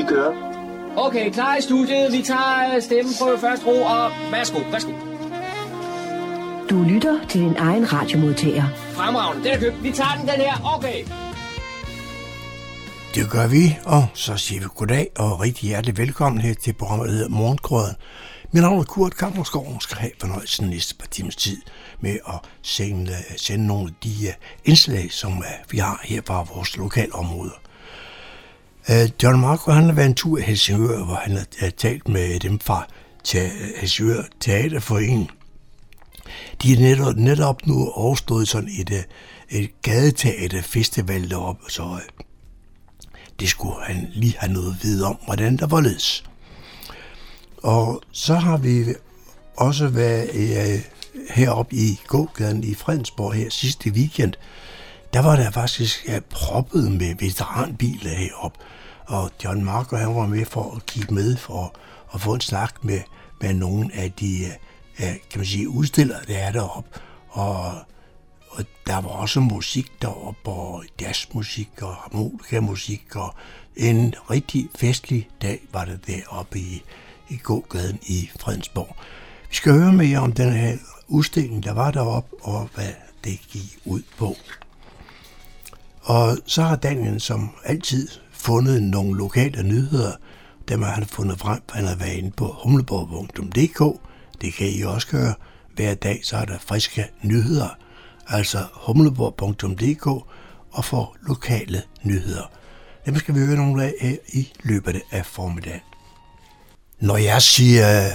Vi kører. Okay, klar i studiet. Vi tager øh, stemmen på første ro, og værsgo, værsgo. Du lytter til din egen radiomodtager. Fremragende, den er købt. Vi tager den, den her. Okay. Det gør vi, og så siger vi goddag og rigtig hjertelig velkommen her til programmet, der hedder Morgenkrøden. Mit navn er Kurt Kammersgaard, og skal have fornøjelsen næste par timers tid med at sende, sende nogle af de uh, indslag, som vi har her fra vores lokalområder. Uh, Øh, John Marco han har været en tur i Helsingør, hvor han har øh, talt med dem fra Helsingør Teaterforening. De er netop, netop nu overstået sådan et, øh, et gadeteaterfestival deroppe, så det skulle han lige have noget at vide om, hvordan der var ledes. Og så har vi også været øh, heroppe i gågaden i Fredensborg her sidste weekend. Der var der faktisk ja, proppet med veteranbiler heroppe. Og John Marker han var med for at kigge med for at få en snak med, med nogle af de øh, kan man sige, udstillere, der er deroppe. Og, og der var også musik deroppe, og jazzmusik og harmonikamusik, og en rigtig festlig dag var det deroppe i, i gågaden i Fredensborg. Vi skal høre mere om den her udstilling, der var deroppe, og hvad det gik ud på. Og så har Daniel som altid fundet nogle lokale nyheder, dem har han fundet frem, han har været inde på humleborg.dk. Det kan I også gøre. Hver dag så er der friske nyheder, altså humleborg.dk og få lokale nyheder. Dem skal vi høre nogle af her i løbet af formiddagen. Når jeg siger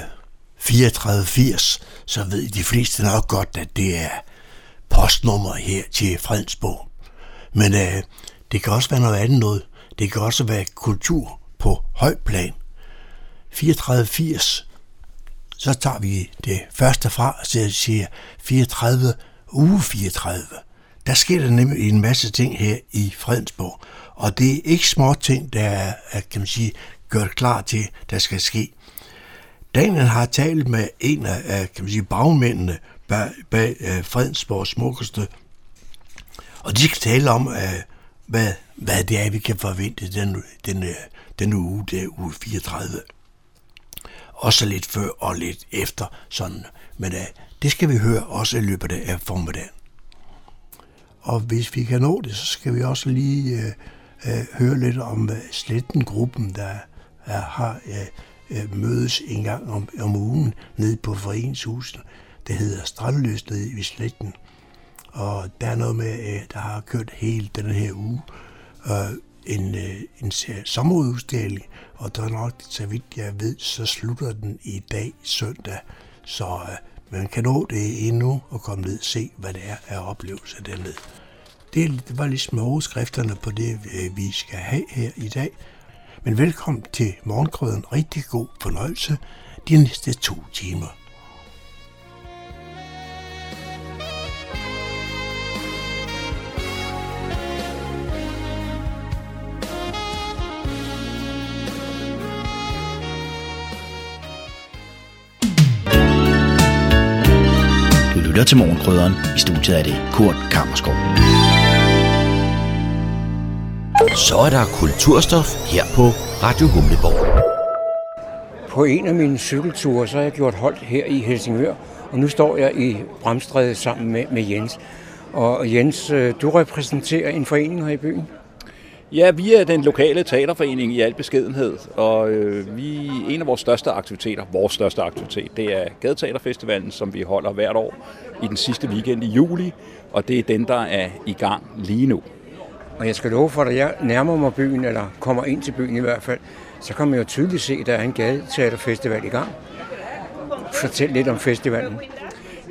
3480, så ved de fleste nok godt, at det er postnummer her til Fredensborg. Men øh, det kan også være noget andet noget. Det kan også være kultur på høj plan. 3480, så tager vi det første fra, så jeg siger 34 uge 34. Der sker der nemlig en masse ting her i Fredensborg, og det er ikke små ting, der er, kan man sige, gjort klar til, der skal ske. Daniel har talt med en af kan man sige, bagmændene bag, bag øh, Fredensborgs smukkeste, og de skal tale om, at hvad, hvad det er, vi kan forvente den, den, øh, den uge, det er uge 34. Også lidt før og lidt efter, sådan. men uh, det skal vi høre også i løbet af formiddagen. Og hvis vi kan nå det, så skal vi også lige uh, uh, høre lidt om uh, Sletten-gruppen, der uh, har uh, uh, mødes en gang om, om ugen nede på foreningshuset. Det hedder Strandløs nede i Sletten. Og der er noget med, øh, der har kørt hele den her uge øh, en, øh, en sommerudstilling, og der er nok, så vidt jeg ved, så slutter den i dag søndag. Så øh, man kan nå det endnu og komme ned og se, hvad det er af oplevelser dernede. Det, det var ligesom overskrifterne på det, øh, vi skal have her i dag. Men velkommen til morgenkrøden. Rigtig god fornøjelse de næste to timer. Lytter til morgenkrydderen. I studiet er det Kurt Kammerskov. Så er der kulturstof her på Radio Humleborg. På en af mine cykelture, så har jeg gjort holdt her i Helsingør, og nu står jeg i Bramstræde sammen med, med Jens. Og Jens, øh, du repræsenterer en forening her i byen? Ja, vi er den lokale teaterforening i al beskedenhed, og øh, vi en af vores største aktiviteter, vores største aktivitet, det er Gadeteaterfestivalen, som vi holder hvert år i den sidste weekend i juli, og det er den, der er i gang lige nu. Og jeg skal love for, at jeg nærmer mig byen, eller kommer ind til byen i hvert fald, så kan man jo tydeligt se, at der er en gadeteaterfestival i gang. Fortæl lidt om festivalen.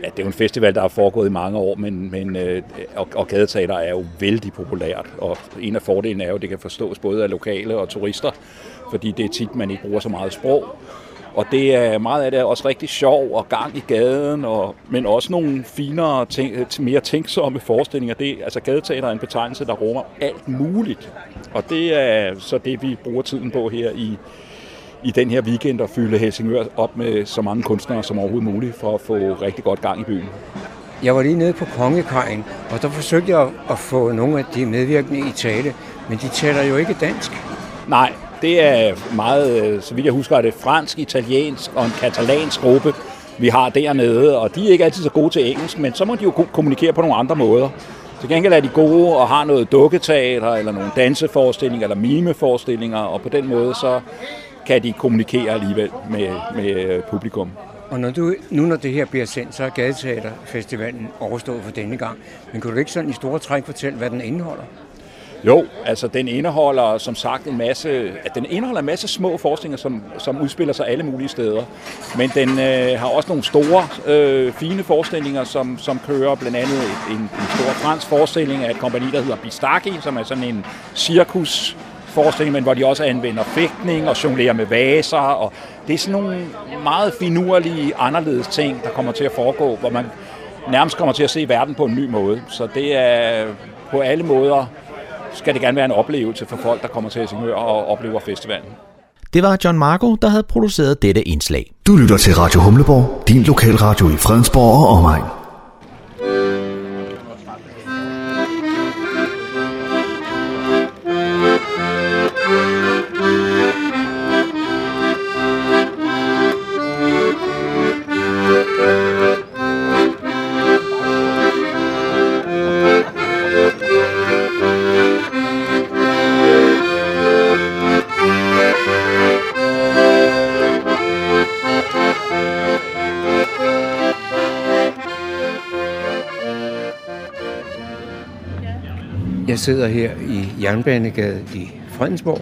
Ja, det er jo en festival, der har foregået i mange år, men, men øh, og, og gadeteater er jo vældig populært. Og en af fordelene er jo, at det kan forstås både af lokale og turister, fordi det er tit, man ikke bruger så meget sprog. Og det er meget af det er også rigtig sjov og gang i gaden, og, men også nogle finere, tænk, mere tænksomme forestillinger. Det, altså gadeteater er en betegnelse, der rummer alt muligt. Og det er så det, vi bruger tiden på her i, i den her weekend at fylde Helsingør op med så mange kunstnere som overhovedet muligt for at få rigtig godt gang i byen. Jeg var lige nede på Kongekajen, og der forsøgte jeg at få nogle af de medvirkende i tale, men de taler jo ikke dansk. Nej, det er meget, øh, så vidt jeg husker, er det fransk, italiensk og en katalansk gruppe, vi har dernede, og de er ikke altid så gode til engelsk, men så må de jo kommunikere på nogle andre måder. Til gengæld er de gode og har noget dukketeater, eller nogle danseforestillinger, eller mimeforestillinger, og på den måde så kan de kommunikere alligevel med, med publikum. Og når du, nu når det her bliver sendt, så er Gadeteaterfestivalen overstået for denne gang. Men kan du ikke sådan i store træk fortælle, hvad den indeholder? Jo, altså den indeholder som sagt en masse, at den indeholder en masse små forestillinger, som, som udspiller sig alle mulige steder. Men den øh, har også nogle store, øh, fine forestillinger, som, som kører blandt andet en, en stor fransk forestilling af et kompani, der hedder Bistaki, som er sådan en cirkus forestilling, men hvor de også anvender fægtning og jonglerer med vaser. Og det er sådan nogle meget finurlige, anderledes ting, der kommer til at foregå, hvor man nærmest kommer til at se verden på en ny måde. Så det er på alle måder skal det gerne være en oplevelse for folk, der kommer til Helsingør og oplever festivalen. Det var John Marco, der havde produceret dette indslag. Du lytter til Radio Humleborg, din lokalradio i Fredensborg og omegn. Jeg sidder her i Jernbanegade i Fredensborg,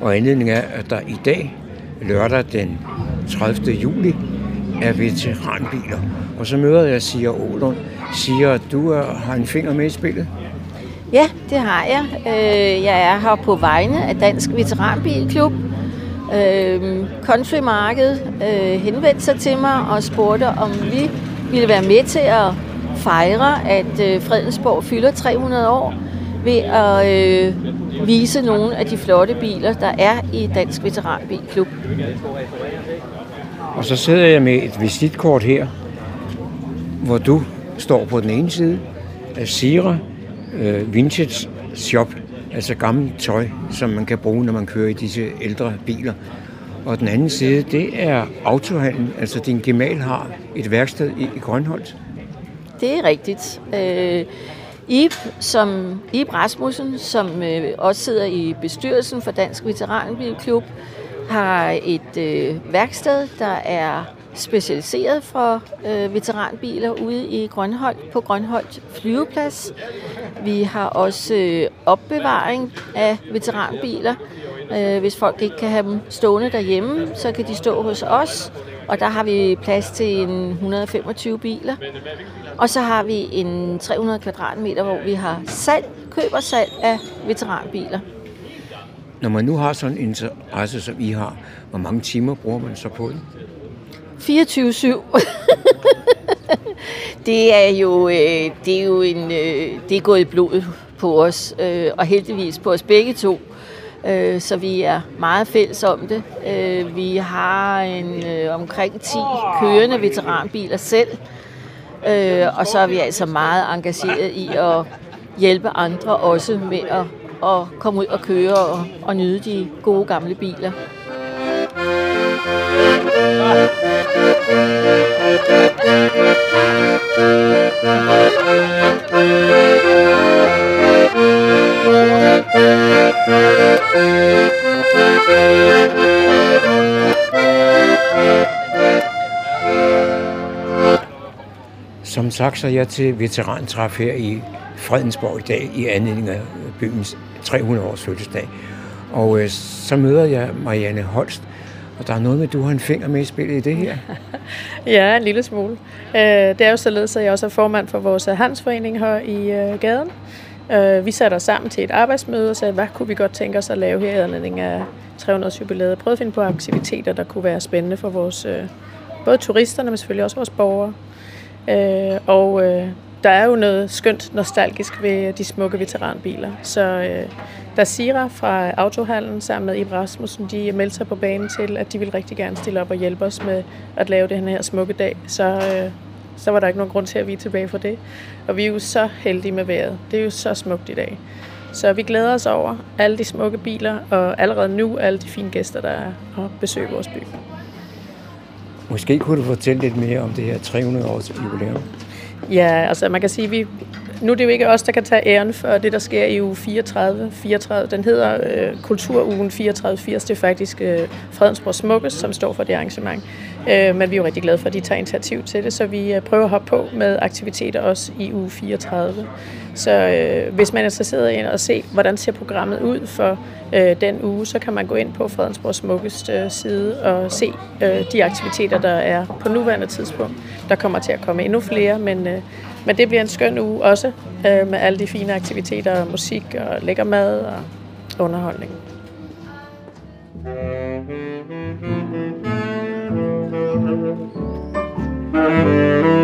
og anledningen er, at der i dag, lørdag den 30. juli, er veteranbiler. Og så møder jeg Sia Ålund. Sia, du er, har en finger med i spillet? Ja, det har jeg. Øh, jeg er her på vegne af Dansk Veteranbilklub. Øh, Country Market øh, henvendte sig til mig og spurgte, om vi ville være med til at fejre, at øh, Fredensborg fylder 300 år ved at øh, vise nogle af de flotte biler, der er i Dansk Veteranbilklub. Og så sidder jeg med et visitkort her, hvor du står på den ene side af Sira øh, Vintage Shop, altså gammelt tøj, som man kan bruge, når man kører i disse ældre biler. Og den anden side, det er autohandlen, altså din gemal har et værksted i, i Grønholdt. Det er rigtigt. Øh, Ib, som, Ib Rasmussen, som øh, også sidder i bestyrelsen for Dansk Veteranbilklub, har et øh, værksted, der er specialiseret for øh, veteranbiler ude i Grønholdt, på Grønholdt flyveplads. Vi har også øh, opbevaring af veteranbiler. Øh, hvis folk ikke kan have dem stående derhjemme, så kan de stå hos os, og der har vi plads til en 125 biler. Og så har vi en 300 kvadratmeter, hvor vi har salg, køb og salg af veteranbiler. Når man nu har sådan en interesse, som I har, hvor mange timer bruger man så på det? 24-7. det er jo, øh, det er jo en, øh, det er gået i blodet på os, øh, og heldigvis på os begge to. Så vi er meget fælles om det. Vi har en, omkring 10 kørende veteranbiler selv, og så er vi altså meget engageret i at hjælpe andre også med at, at komme ud og køre og, og nyde de gode gamle biler. Som sagt, så er jeg til veterantræf her i Fredensborg i dag i anledning af byens 300 års fødselsdag. Og øh, så møder jeg Marianne Holst, og der er noget med, at du har en finger med i spillet i det her. ja, en lille smule. Øh, det er jo således, at jeg også er formand for vores handelsforening her i øh, gaden. Øh, vi satte os sammen til et arbejdsmøde og sagde, hvad kunne vi godt tænke os at lave her i anledning af 300-års jubilæet. Prøvede at finde på aktiviteter, der kunne være spændende for vores, øh, både turisterne, men selvfølgelig også vores borgere. Øh, Og øh, der er jo noget skønt nostalgisk ved de smukke veteranbiler. Så øh, da Sira fra Autohallen sammen med Ibrahim Rasmussen, de meldte sig på banen til, at de ville rigtig gerne stille op og hjælpe os med at lave den her smukke dag, så, øh, så var der ikke nogen grund til at vi er tilbage for det. Og vi er jo så heldige med vejret. Det er jo så smukt i dag. Så vi glæder os over alle de smukke biler, og allerede nu alle de fine gæster, der er og besøger vores by. Måske kunne du fortælle lidt mere om det her 300 års jubilæum. Ja, altså man kan sige, vi, nu er det jo ikke os, der kan tage æren for det, der sker i uge 34. 34 den hedder øh, Kulturugen 34-80. Det er faktisk øh, Fredensborg Smukkes, som står for det arrangement. Øh, men vi er jo rigtig glade for, at de tager initiativ til det, så vi øh, prøver at hoppe på med aktiviteter også i uge 34. Så øh, hvis man er interesseret i at se, hvordan ser programmet ud for øh, den uge, så kan man gå ind på Fredensborg smukkeste øh, side og se øh, de aktiviteter, der er på nuværende tidspunkt. Der kommer til at komme endnu flere, men, øh, men det bliver en skøn uge også øh, med alle de fine aktiviteter, musik og lækker mad og underholdning. Så står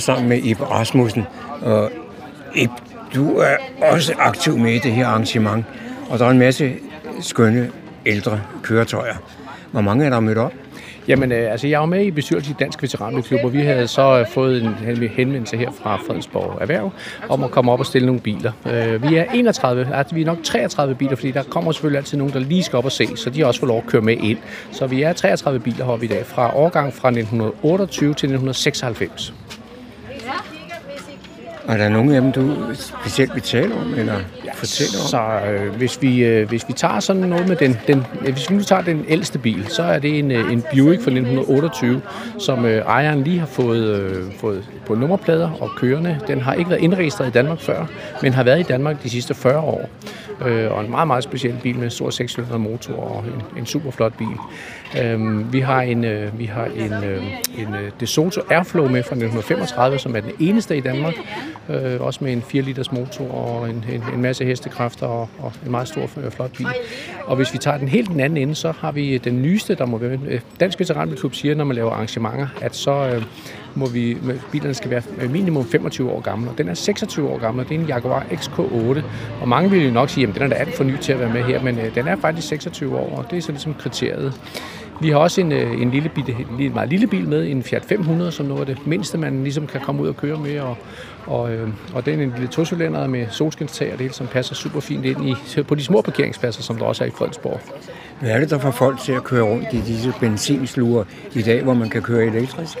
sammen med Ib Rasmussen, og Ib, du er også aktiv med i det her arrangement, og der er en masse skønne ældre køretøjer. Hvor mange er der mødt op? Jamen, øh, altså, jeg er med i bestyrelsen i Dansk Veteranklub, og vi havde så øh, fået en henvendelse her fra Fredensborg Erhverv om at komme op og stille nogle biler. Øh, vi er 31, altså vi er nok 33 biler, fordi der kommer selvfølgelig altid nogen, der lige skal op og se, så de også får lov at køre med ind. Så vi er 33 biler heroppe i dag, fra årgang fra 1928 til 1996. Og er der nogen af dem, du specielt vil tale om, eller ja, fortælle om? Så øh, hvis, vi, øh, hvis vi tager sådan noget med den, den, hvis vi nu tager den ældste bil, så er det en, øh, en Buick fra 1928, som øh, ejeren lige har fået, øh, fået på nummerplader og kørende. Den har ikke været indregistreret i Danmark før, men har været i Danmark de sidste 40 år. Øh, og en meget, meget speciel bil med stor 6 motor og en, en super flot bil. Øh, vi har en, øh, vi har en, øh, en øh, DeSoto Airflow med fra 1935, som er den eneste i Danmark, øh, også med en 4 liters motor og en, en, en masse hestekræfter og, og en meget stor øh, flot bil. Og hvis vi tager den helt den anden ende, så har vi den nyeste, der må være med. Dansk Veteranbilklub siger, når man laver arrangementer, at så øh, må vi, bilerne skal være minimum 25 år gamle, og den er 26 år gammel, og det er en Jaguar XK8. Og mange vil jo nok sige, at den er da alt for ny til at være med her, men øh, den er faktisk 26 år, og det er så ligesom kriteriet. Vi har også en, øh, en lille, bitte, en meget lille bil med, en Fiat 500, som noget af det mindste, man ligesom kan komme ud og køre med. Og, og, øh, og den er en lille tocylinder med solskinstag og det hele, som passer super fint ind i, på de små parkeringspladser, som der også er i Fredensborg. Hvad er det, der får folk til at køre rundt i disse benzinsluer i dag, hvor man kan køre elektrisk?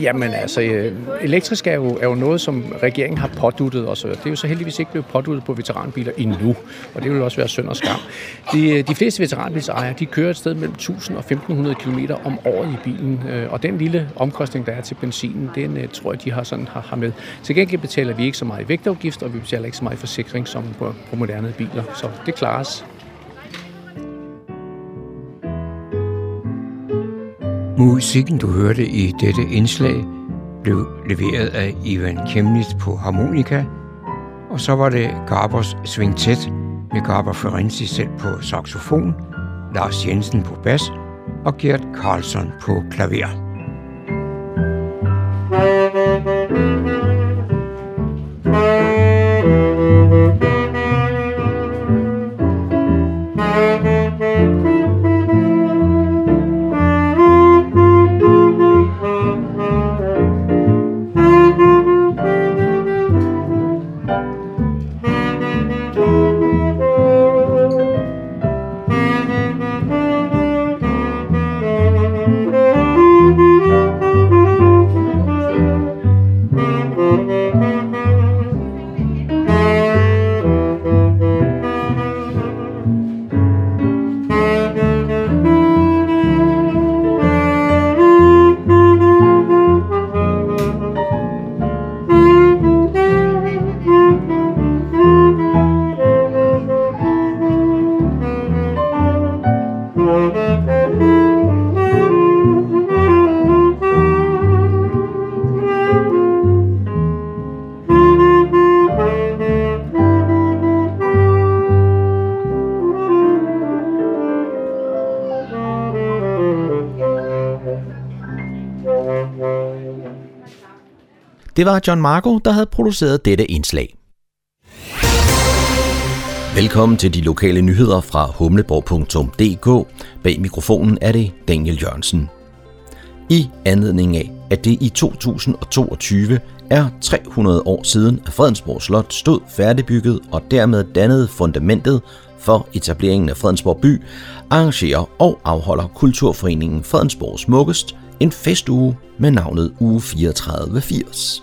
Jamen altså, øh, elektrisk er jo, er jo noget, som regeringen har påduttet os. Det er jo så heldigvis ikke blevet påduttet på veteranbiler endnu, og det vil også være synd og skam. De, øh, de fleste veteranbilsejere, de kører et sted mellem 1000 og 1500 km om året i bilen, øh, og den lille omkostning, der er til benzinen, den tror jeg, de har, sådan, har, har med. Til gengæld betaler vi ikke så meget i vægtafgift, og vi betaler ikke så meget i forsikring som på, på moderne biler, så det klares. Musikken, du hørte i dette indslag, blev leveret af Ivan Kemnitz på harmonika, og så var det Garbers tæt med Garber Ferenczi selv på saxofon, Lars Jensen på bas og Gert Carlson på klaver. Det var John Marco, der havde produceret dette indslag. Velkommen til de lokale nyheder fra humleborg.dk. Bag mikrofonen er det Daniel Jørgensen. I anledning af, at det i 2022 er 300 år siden, at Fredensborg Slot stod færdigbygget og dermed dannede fundamentet for etableringen af Fredensborg by, arrangerer og afholder Kulturforeningen Fredensborg Smukkest en festuge med navnet Uge 3480.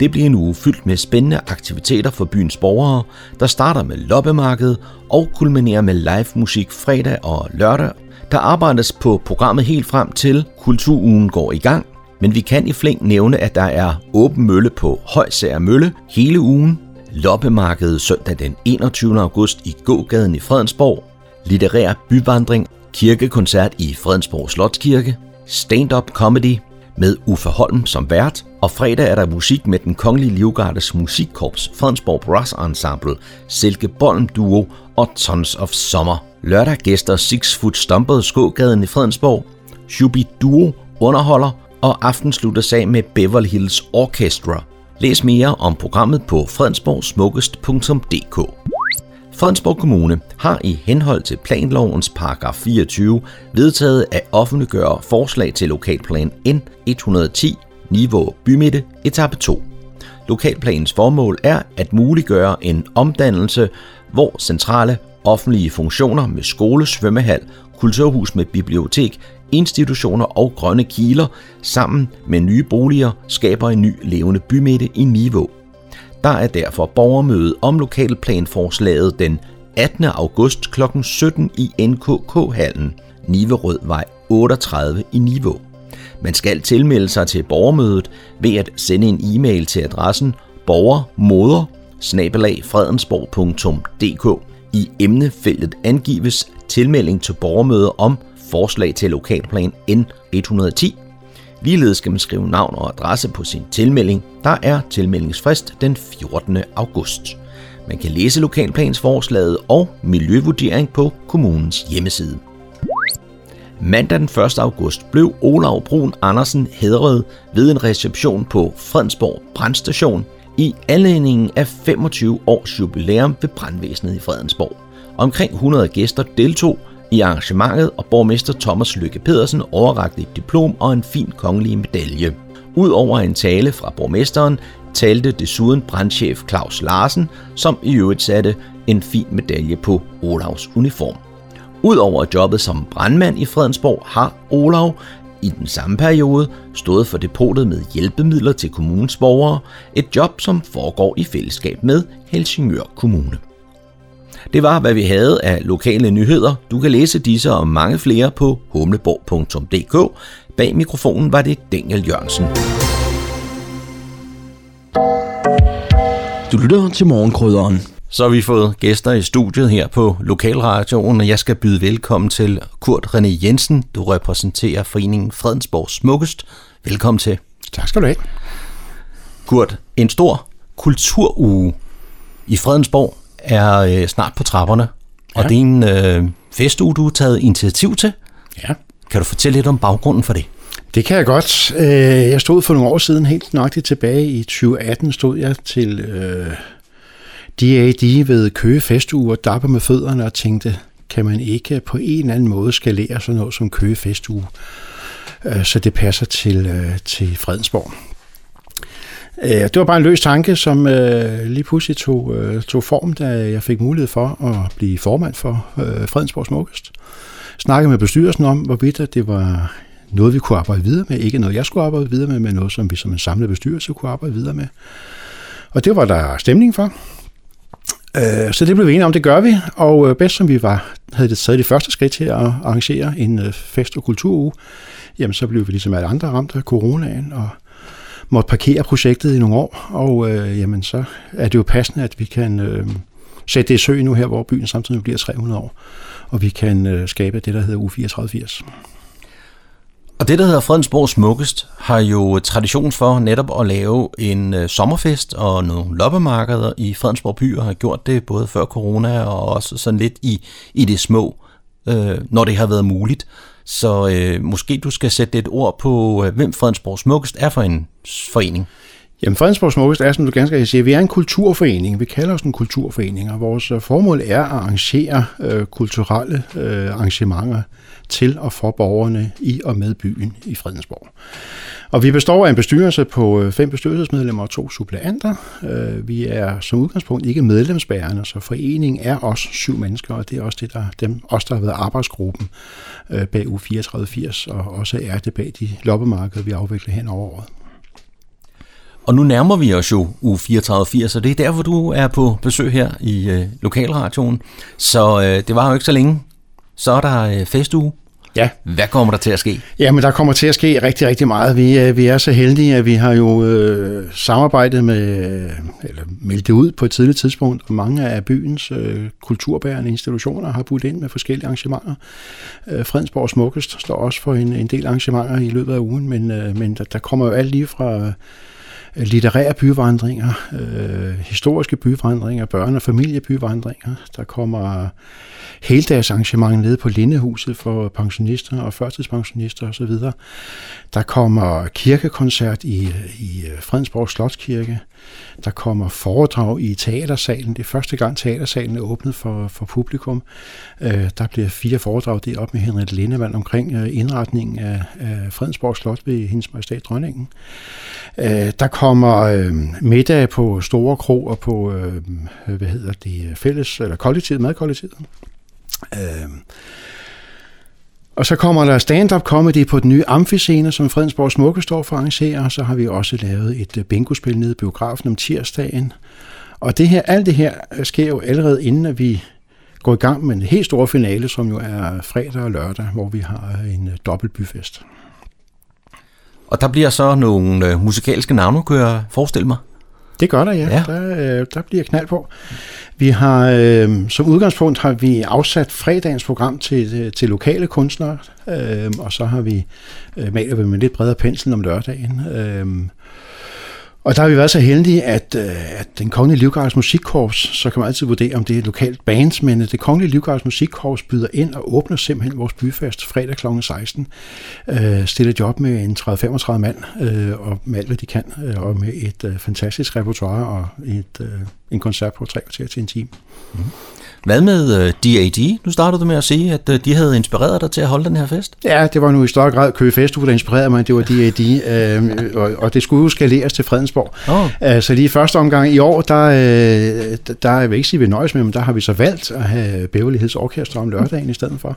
Det bliver en uge fyldt med spændende aktiviteter for byens borgere, der starter med loppemarked og kulminerer med live musik fredag og lørdag. Der arbejdes på programmet helt frem til Kulturugen går i gang, men vi kan i flæng nævne, at der er åben mølle på Højsager Mølle hele ugen, loppemarkedet søndag den 21. august i gågaden i Fredensborg, litterær byvandring, kirkekoncert i Fredensborg Slotskirke, stand-up comedy med Uffe Holm som vært, og fredag er der musik med den kongelige livgardes musikkorps Fredensborg Brass Ensemble, Silke Bolm Duo og Tons of Summer. Lørdag gæster Six Foot Stompede Skågaden i Fredensborg, Shubi Duo underholder, og aften slutter sag med Beverly Hills Orchestra. Læs mere om programmet på fredensborgsmukkest.dk. Fredensborg Kommune har i henhold til planlovens paragraf 24 vedtaget at offentliggøre forslag til lokalplan N110 Niveau Bymidte etape 2. Lokalplanens formål er at muliggøre en omdannelse, hvor centrale offentlige funktioner med skole, svømmehal, kulturhus med bibliotek, institutioner og grønne kiler sammen med nye boliger skaber en ny levende bymidte i Niveau. Der er derfor borgermøde om lokalplanforslaget den 18. august kl. 17 i NKK-hallen, Niverødvej 38 i Niveau. Man skal tilmelde sig til borgermødet ved at sende en e-mail til adressen borgermoder I emnefeltet angives tilmelding til borgermøde om forslag til lokalplan N110. Ligeledes skal man skrive navn og adresse på sin tilmelding. Der er tilmeldingsfrist den 14. august. Man kan læse lokalplansforslaget og miljøvurdering på kommunens hjemmeside. Mandag den 1. august blev Olav Brun Andersen hedret ved en reception på Fredensborg Brandstation i anledningen af 25 års jubilæum ved brandvæsenet i Fredensborg. Omkring 100 gæster deltog i arrangementet, og borgmester Thomas Lykke Pedersen overrakte et diplom og en fin kongelig medalje. Udover en tale fra borgmesteren, talte desuden brandchef Claus Larsen, som i øvrigt satte en fin medalje på Olavs uniform. Udover jobbet som brandmand i Fredensborg har Olav i den samme periode stået for depotet med hjælpemidler til kommunens borgere, et job som foregår i fællesskab med Helsingør Kommune. Det var, hvad vi havde af lokale nyheder. Du kan læse disse og mange flere på humleborg.dk. Bag mikrofonen var det Daniel Jørgensen. Du lytter til morgenkrydderen. Så har vi fået gæster i studiet her på Lokalradioen, og jeg skal byde velkommen til Kurt René Jensen. Du repræsenterer foreningen Fredensborg Smukkest. Velkommen til. Tak skal du have. Kurt, en stor kulturuge i Fredensborg er øh, snart på trapperne, og Ja. det er en øh, festuge, du har taget initiativ til. Ja. Kan du fortælle lidt om baggrunden for det? Det kan jeg godt. Øh, Jeg stod for nogle år siden, helt nøjagtigt tilbage i 2018, stod jeg til øh, DAD ved Køge Festuge og dapper med fødderne og tænkte, kan man ikke på en eller anden måde skalere sådan noget som Køge Festuge, øh, så det passer til, øh, til Fredensborg. Øh, Det var bare en løs tanke, som øh, lige pludselig tog, øh, tog form, da jeg fik mulighed for at blive formand for øh, Fredensborg Smukkest. Snakkede med bestyrelsen om, hvorvidt at det var noget, vi kunne arbejde videre med. Ikke noget, jeg skulle arbejde videre med, men noget, som vi som en samlet bestyrelse kunne arbejde videre med. Og det var der stemning for. Øh, Så det blev vi enige om, det gør vi. Og øh, bedst som vi var, havde det taget det første skridt til at arrangere en øh, fest- og kulturuge, jamen så blev vi ligesom alle andre ramt af coronaen og måtte parkere projektet i nogle år. Og øh, jamen så er det jo passende, at vi kan øh, sætte det i sø nu her, hvor byen samtidig bliver 300 år. Og vi kan øh, skabe det, der hedder U3480. Og det, der hedder Fredensborg Smukkest, har jo tradition for netop at lave en øh, sommerfest og nogle loppemarkeder i Fredensborg by, og har gjort det både før corona og også sådan lidt i, i det små, øh, når det har været muligt. Så øh, måske du skal sætte et ord på, øh, hvem Fredensborg Smukkest er for en forening. Jamen, Fredensborg Smukkest er, som du ganske rigtigt siger, vi er en kulturforening. Vi kalder os en kulturforening, og vores øh, formål er at arrangere øh, kulturelle øh, arrangementer til og for borgerne i og med byen i Fredensborg. Og vi består af en bestyrelse på øh, fem bestyrelsesmedlemmer og to suppleanter. Øh, vi er som udgangspunkt ikke medlemsbærende, så foreningen er også syv mennesker, og det er også det, der, dem, os, der har været arbejdsgruppen øh, bag u 3480, og også er det bag de loppemarkeder, vi afvikler hen over året. Og nu nærmer vi os jo u 3480, så det er derfor, du er på besøg her i øh, lokalradioen. Så øh, det var jo ikke så længe. Så er der øh, festuge. Ja. Hvad kommer der til at ske? Jamen, der kommer til at ske rigtig, rigtig meget. Vi, øh, vi er så heldige, at vi har jo øh, samarbejdet med, eller meldt det ud på et tidligt tidspunkt, og mange af byens øh, kulturbærende institutioner har budt ind med forskellige arrangementer. Øh, Fredensborg Smukkest står også for en, en del arrangementer i løbet af ugen, men, øh, men der, der kommer jo alt lige fra litterære byvandringer, øh, historiske byvandringer, børne- og familiebyvandringer. Der kommer heldagsarrangementer nede på Lindehuset for pensionister og førtidspensionister osv. Der kommer kirkekoncert i, i Fredensborg Slotskirke. Der kommer foredrag i teatersalen. Det er første gang teatersalen er åbnet for, for publikum. Øh, der bliver fire foredrag deroppe med Henrik Lindemann omkring øh, indretningen af, af Fredensborg Slot ved hendes majestæt dronningen. Øh, der kommer kommer øh, middag på Store Kro og på, øh, hvad hedder det, fælles, eller kollektivet, madkollektivet. Øh, og så kommer der stand-up comedy på den nye amfiscene, som Fredensborg Smukke står for at arrangere, og så har vi også lavet et øh, bingospil nede i biografen om tirsdagen. Og det her, alt det her sker jo allerede inden, at vi går i gang med en helt stor finale, som jo er fredag og lørdag, hvor vi har en øh, dobbelt byfest. Og der bliver så nogle øh, musikalske navne, kan jeg forestille mig? Det gør der, ja. ja. Der, øh, der bliver knald på. Vi har øh, som udgangspunkt har vi afsat fredagens program til, øh, til lokale kunstnere, øh, og så har vi øh, malet med lidt bredere pensel om lørdagen. Øh, og der har vi været så heldige, at, øh, at den Kongelige livgardes Musikkorps, så kan man altid vurdere, om det er et lokalt band, men øh, det Kongelige livgardes Musikkorps byder ind og åbner simpelthen vores byfest fredag kl. 16. Øh, stiller job med en 30-35 mand, øh, og med alt, hvad de kan, øh, og med et øh, fantastisk repertoire og et, øh, en koncert på tre kvarter til en time. Mm. Hvad med uh, øh, DAD? Nu startede du med at sige, at uh, de havde inspireret dig til at holde den her fest. Ja, det var nu i større grad Køge Festuge, der inspirerede mig. Det var DAD, øh, og, og det skulle jo skaleres til Fredensborg. Oh. Så lige første omgang i år, der, der jeg vil ikke sige, vi nøjes med, men der har vi så valgt at have Beverligheds Orkester om lørdagen i stedet for.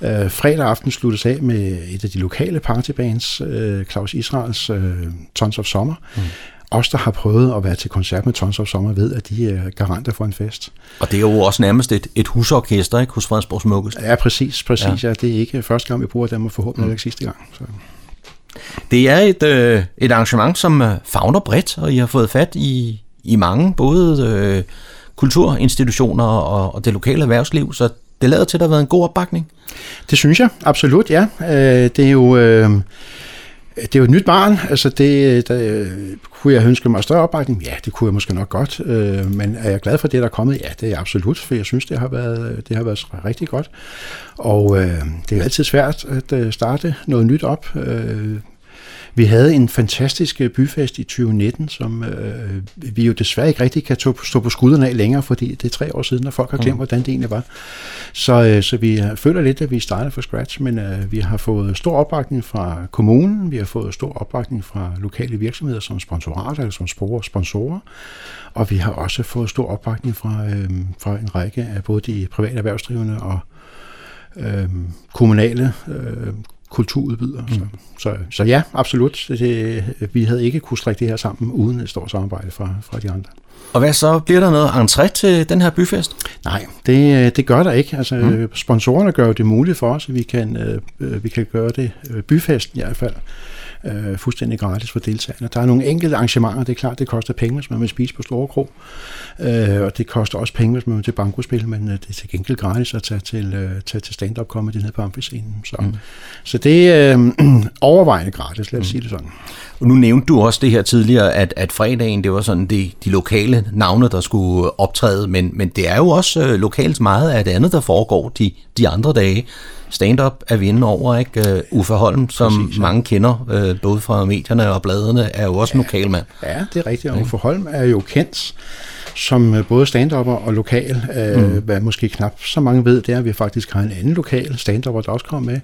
Uh, fredag aften sluttes af med et af de lokale partybands, uh, Claus Israels uh, Tons of Summer. Mm os, der har prøvet at være til koncert med Tons of Sommer, ved, at de er garanter for en fest. Og det er jo også nærmest et, et husorkester, ikke, hos Fredensborg Smukkest? Ja, præcis, præcis. Ja. Ja. Det er ikke første gang, vi bruger dem, og forhåbentlig mm. ikke sidste gang. Så. Det er et, øh, et arrangement, som øh, fagner bredt, og I har fået fat i, i mange, både øh, kulturinstitutioner og, og det lokale erhvervsliv, så det lader til, at der har været en god opbakning. Det synes jeg, absolut, ja. Øh, det er jo... Øh, det er jo et nyt barn, altså det, der, øh, kunne jeg ønske mig større opbakning? Ja, det kunne jeg måske nok godt, øh, men er jeg glad for det, der er kommet? Ja, det er jeg absolut, for jeg synes, det har været, det har været rigtig godt. Og øh, det er altid svært at øh, starte noget nyt op. Øh, vi havde en fantastisk øh, byfest i 2019, som øh, vi jo desværre ikke rigtig kan stå på skuldrene af længere, fordi det er tre år siden, og folk har glemt, mm. hvordan det egentlig var. Så, øh, så vi føler lidt, at vi startede fra scratch, men øh, vi har fået stor opbakning fra kommunen, vi har fået stor opbakning fra lokale virksomheder som sponsorater eller som sponsorer, og vi har også fået stor opbakning fra, øh, fra en række af både de private erhvervsdrivende og øh, kommunale øh, kulturudbyder. Mm. Så, så, så ja, absolut. Det, vi havde ikke kunne strække det her sammen uden et stort samarbejde fra, fra de andre. Og hvad så? Bliver der noget entré til den her byfest? Nej, det, det gør der ikke. Altså, mm. Sponsorerne gør det muligt for os, at vi kan, øh, vi kan gøre det øh, byfesten i hvert fald øh, fuldstændig gratis for deltagerne. Der er nogle enkelte arrangementer, det er klart, det koster penge, hvis man vil spise på Store Kro, øh, og det koster også penge, hvis man vil til bankospil, men øh, det er til gengæld gratis at tage til, øh, tage til stand-up comedy nede på amfiscenen. Så, mm. så det er øh, overvejende gratis, lad os mm. sige det sådan. Og nu nævnte du også det her tidligere, at, at fredagen, det var sådan de, de lokale navne, der skulle optræde, men, men det er jo også øh, lokalt meget af det andet, der foregår de, de andre dage. Stand-up er vi inde over, ikke? Uh, Uffe Holm, som Præcis, ja. mange kender, uh, både fra medierne og bladene, er jo også ja, en lokalmand. Ja, det er rigtigt, og Uffe Holm er jo kendt som øh, både stand og lokal. Øh, mm. Hvad måske knap så mange ved, det er, at vi faktisk har en anden lokal stand der også kommer med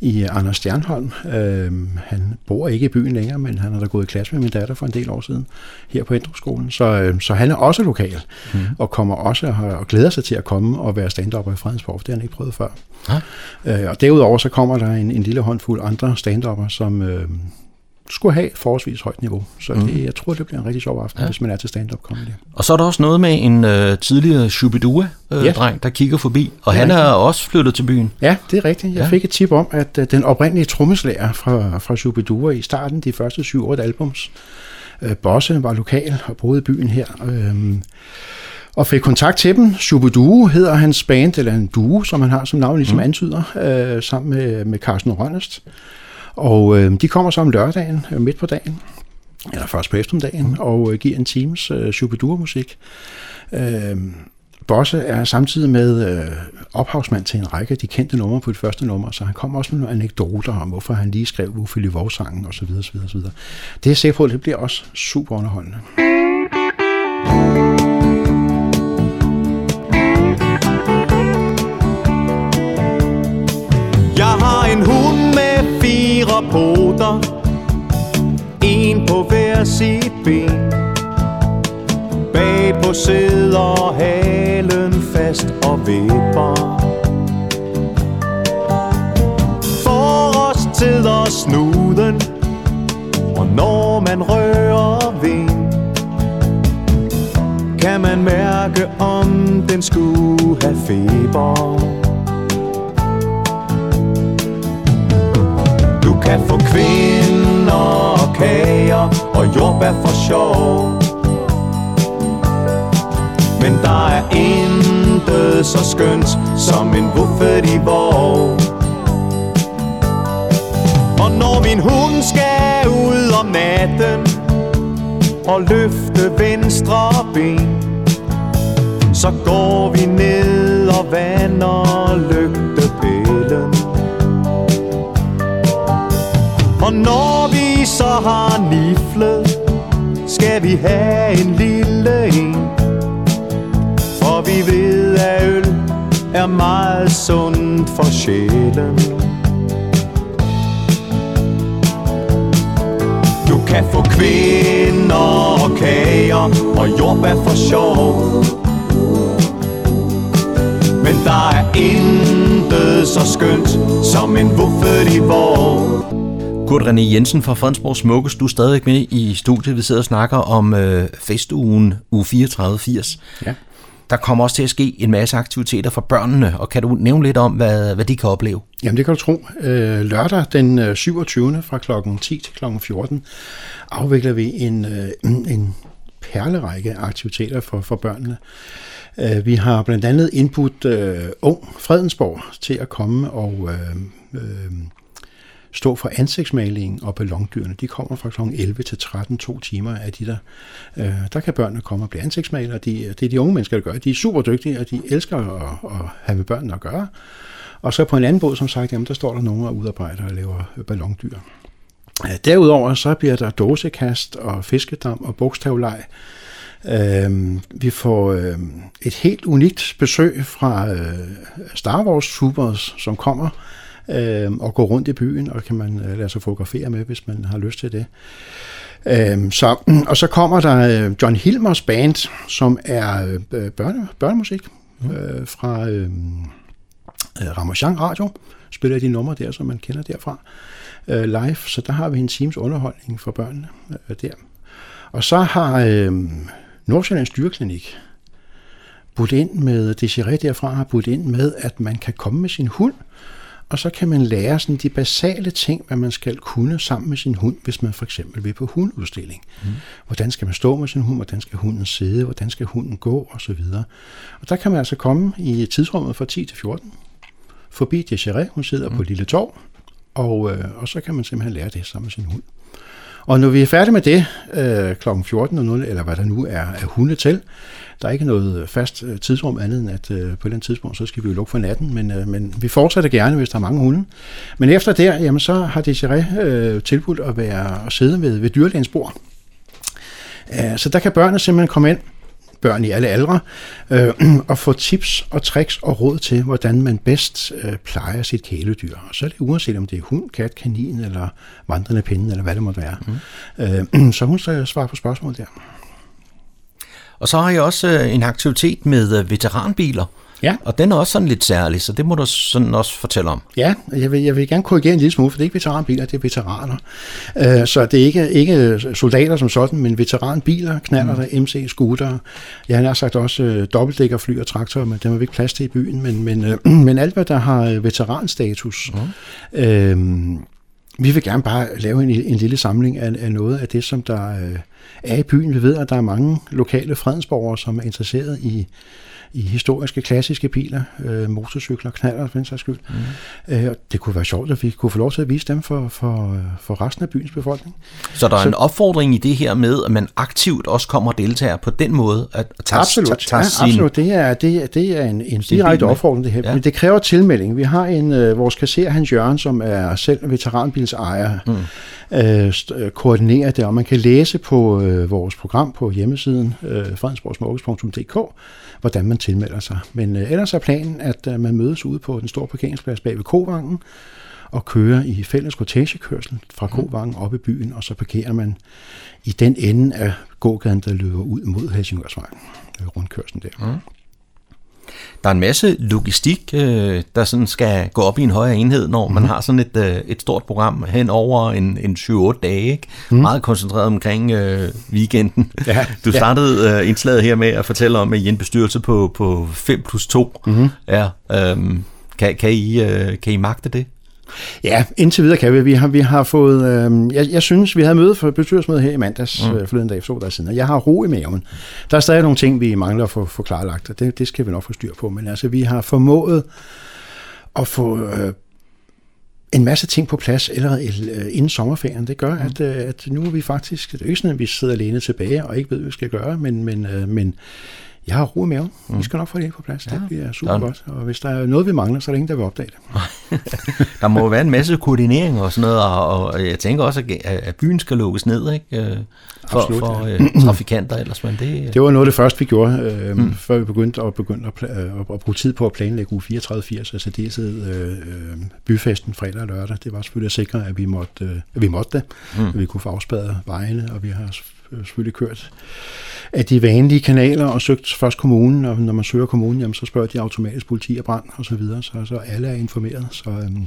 i Anders Stjernholm. Øh, han bor ikke i byen længere, men han har da gået i klasse med min datter for en del år siden her på Ændrup-skolen. Så, øh, så han er også lokal, mm. og kommer også og, glæder sig til at komme og være stand i Fredensborg, for det har han ikke prøvet før. Ja. Øh, og derudover så kommer der en, en lille håndfuld andre stand som, øh, skulle have forholdsvis højt niveau. Så det, mm. jeg tror, det bliver en rigtig sjov aften, ja. hvis man er til stand-up comedy. Og så er der også noget med en øh, tidligere Shubidua-dreng, øh, ja. der kigger forbi, og han er også flyttet til byen. Ja, det er rigtigt. Jeg ja. fik et tip om, at øh, den oprindelige trommeslager fra, fra Shubidua i starten, de første 7-8 albums, øh, Bosse var lokal og boede i byen her. Øh, og fik kontakt til dem. Shubiduo hedder hans band, eller en duo, som han har som navn ligesom mm. antyder, øh, sammen med, med Carsten Rønnest. Og øh, de kommer så om lørdagen, øh, midt på dagen, eller først på eftermiddagen, og øh, giver en times øh, Shubidua-musik. Øh, Bosse er samtidig med øh, ophavsmand til en række af de kendte numre på det første nummer, så han kommer også med nogle anekdoter om, hvorfor han lige skrev Uffe Livov-sangen osv. osv., osv. Det er jeg sikker på, at det bliver også super underholdende. Jeg sit ben Bag på sidder halen fast og vipper. Os tider snuden Og når man rører ved Kan man mærke om den skulle have feber. Du kan få kvind og kager og jordbær for sjov. Men der er intet så skønt som en buffet i vår Og når min hund skal ud om natten Og løfte venstre ben Så går vi ned og vander lygtepælen. Og når vi så har niflet Skal vi have en lille en? For vi ved at øl er meget sundt for sjælen. Du kan få kvinder og kager og jordbær for sjov. Men der er intet så skønt som en vuffet i vår. Kurt René Jensen fra Fredensborg Smukkes, du er stadig med i studiet. Vi sidder og snakker om øh, festugen uge 34-80. Ja. Der kommer også til at ske en masse aktiviteter for børnene, og kan du nævne lidt om, hvad, hvad de kan opleve? Jamen det kan du tro. Øh, lørdag den 27. Øh, fra kl. 10 til kl. 14 afvikler vi en, øh, en perlerække aktiviteter for, for børnene. Øh, vi har blandt andet indbudt øh, Ung Fredensborg til at komme og øh, øh, stå for ansigtsmalingen og ballondyrene. De kommer fra kl. 11 til 13, to timer af de der. Øh, der kan børnene komme og blive ansigtsmalere. De, det er de unge mennesker, der gør De er super dygtige, og de elsker at, at have med børnene at gøre. Og så på en anden båd, som sagt, jamen, der står der nogen og udarbejder og laver ballondyr. Øh, derudover så bliver der dåsekast og fiskedam og bogstavleg. Øhm, vi får øh, et helt unikt besøg fra øh, Star Wars Supers, som kommer øh, og gå rundt i byen, og kan man øh, lade sig fotografere med, hvis man har lyst til det. Øh, så, og så kommer der øh, John Hilmers band, som er øh, børne, børnemusik mm. øh, fra øh, Ramachan Radio. Spiller de numre der, som man kender derfra øh, live. Så der har vi en teams underholdning for børnene øh, der. Og så har øh, Nordsjællands Dyreklinik budt ind med, Desiree derfra har budt ind med, at man kan komme med sin hund, og så kan man lære sådan de basale ting, hvad man skal kunne sammen med sin hund, hvis man for eksempel vil på hundudstilling. Mm. Hvordan skal man stå med sin hund, hvordan skal hunden sidde, hvordan skal hunden gå osv. Og der kan man altså komme i tidsrummet fra 10 til 14, forbi Desiree, hun sidder mm. på Lille Torv, og, øh, og så kan man simpelthen lære det sammen med sin hund. Og når vi er færdige med det øh, kl. 14.00, eller hvad der nu er, er hunde til, der er ikke noget øh, fast øh, tidsrum andet end, at øh, på et eller andet tidspunkt, så skal vi jo lukke for natten, men, øh, men vi fortsætter gerne, hvis der er mange hunde. Men efter der, jamen, så har Desiree øh, tilbudt at være at sidde ved, ved dyrlægens bord. Øh, så der kan børnene simpelthen komme ind, børn i alle aldre, øh, og få tips og tricks og råd til, hvordan man bedst øh, plejer sit kæledyr. Og så er det uanset om det er hund, kat, kanin eller vandrende pinde, eller hvad det måtte være. Mm. Øh, så hun skal svare på spørgsmål der. Og så har jeg også øh, en aktivitet med øh, veteranbiler. Ja. Og den er også sådan lidt særlig, så det må du sådan også fortælle om. Ja, jeg vil, jeg vil gerne korrigere en lille smule, for det er ikke veteranbiler, det er veteraner. Uh, så det er ikke, ikke soldater som sådan, men veteranbiler, knaller der, MC, scooter. Jeg har sagt også uh, dobbeltdækkerfly og traktorer, men dem har vi ikke plads til i byen. Men, men, uh, men alt, hvad der har veteranstatus, mm. uh, vi vil gerne bare lave en, en lille samling af, af noget af det, som der uh, er i byen. Vi ved, at der er mange lokale fredensborgere, som er interesseret i i historiske, klassiske biler, øh, motorcykler, knaller, for den sags skyld. Mm. Øh, det kunne være sjovt, at vi kunne få lov til at vise dem for, for, for resten af byens befolkning. Så der er Så, en opfordring i det her med, at man aktivt også kommer og deltager på den måde? At tage, absolut, tage, tage ja, sin, absolut. Det er, det, det er en, en direkte opfordring, det her. Ja. Men det kræver tilmelding. Vi har en, øh, vores kasser, Hans Jørgen, som er selv veteranbilsejer, mm. øh, koordinerer det, og man kan læse på øh, vores program på hjemmesiden øh, fredensborgsmorges.dk, hvordan man tilmelder sig. Men øh, ellers er planen, at øh, man mødes ude på den store parkeringsplads bag ved Kovangen og kører i fælles kortagekørsel fra Kovangen op i byen, og så parkerer man i den ende af gågaden, der løber ud mod Helsingørsvej, øh, rundkørslen der. Mm. Der er en masse logistik, øh, der sådan skal gå op i en højere enhed, når man mm. har sådan et, øh, et stort program hen over en, en 7-8 dage. Ikke? Mm. Meget koncentreret omkring øh, weekenden. Ja, du startede ja. øh, indslaget her med at fortælle om, at I er en bestyrelse på, på 5 plus 2. Mm. Ja, øh, kan, kan, I, øh, kan I magte det? Ja, indtil videre kan vi. Vi har, vi har fået, øh, jeg, jeg synes, vi havde møde for bestyrelsesmøde her i mandags, mm. øh, forleden dag, to dage siden, jeg har ro i maven. Der er stadig nogle ting, vi mangler at få, få klarlagt, og det, det skal vi nok få styr på. Men altså, vi har formået at få øh, en masse ting på plads allerede øh, inden sommerferien. Det gør, mm. at, øh, at nu er vi faktisk, det er ikke sådan, at vi sidder alene tilbage og ikke ved, hvad vi skal gøre, men, men, øh, men jeg har ro i maven. Mm. Vi skal nok få det på plads. Ja. Det bliver super der... godt. Og hvis der er noget, vi mangler, så er der ingen, der vil opdage det. der må være en masse koordinering og sådan noget, og, og jeg tænker også, at byen skal lukkes ned, ikke? Øh, for, Absolut, for ja. øh, trafikanter ellers. Men det, det var noget af det første, vi gjorde, øh, mm. før vi begyndte at, begynde at, at, at bruge tid på at planlægge uge 34-80, altså det øh, byfesten fredag og lørdag. Det var selvfølgelig at sikre, at vi måtte, øh, at vi måtte det, mm. at vi kunne få afspadet vejene, og vi har selvfølgelig kørt af de vanlige kanaler og søgt først kommunen, og når man søger kommunen, jamen, så spørger de automatisk politi og brand og så videre, så, så alle er informeret. Så, øhm,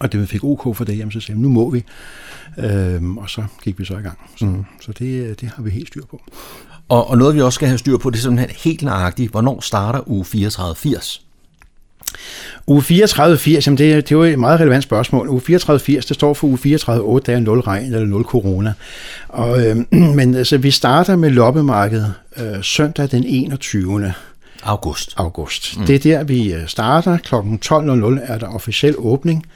og det vi fik OK for det, jamen, så sagde nu må vi. Øhm, og så gik vi så i gang. Så, mm. så det, det har vi helt styr på. Og, og noget vi også skal have styr på, det er sådan helt nøjagtigt, hvornår starter uge 34-80? Uge 34-80, jamen det, det er jo et meget relevant spørgsmål. Uge 34-80, det står for uge 34-8, der er 0 regn eller 0 corona. Og, øh, men altså, vi starter med loppemarkedet øh, søndag den 21. August. August. Mm. Det er der, vi øh, starter. Klokken 12.00 er der officiel åbning.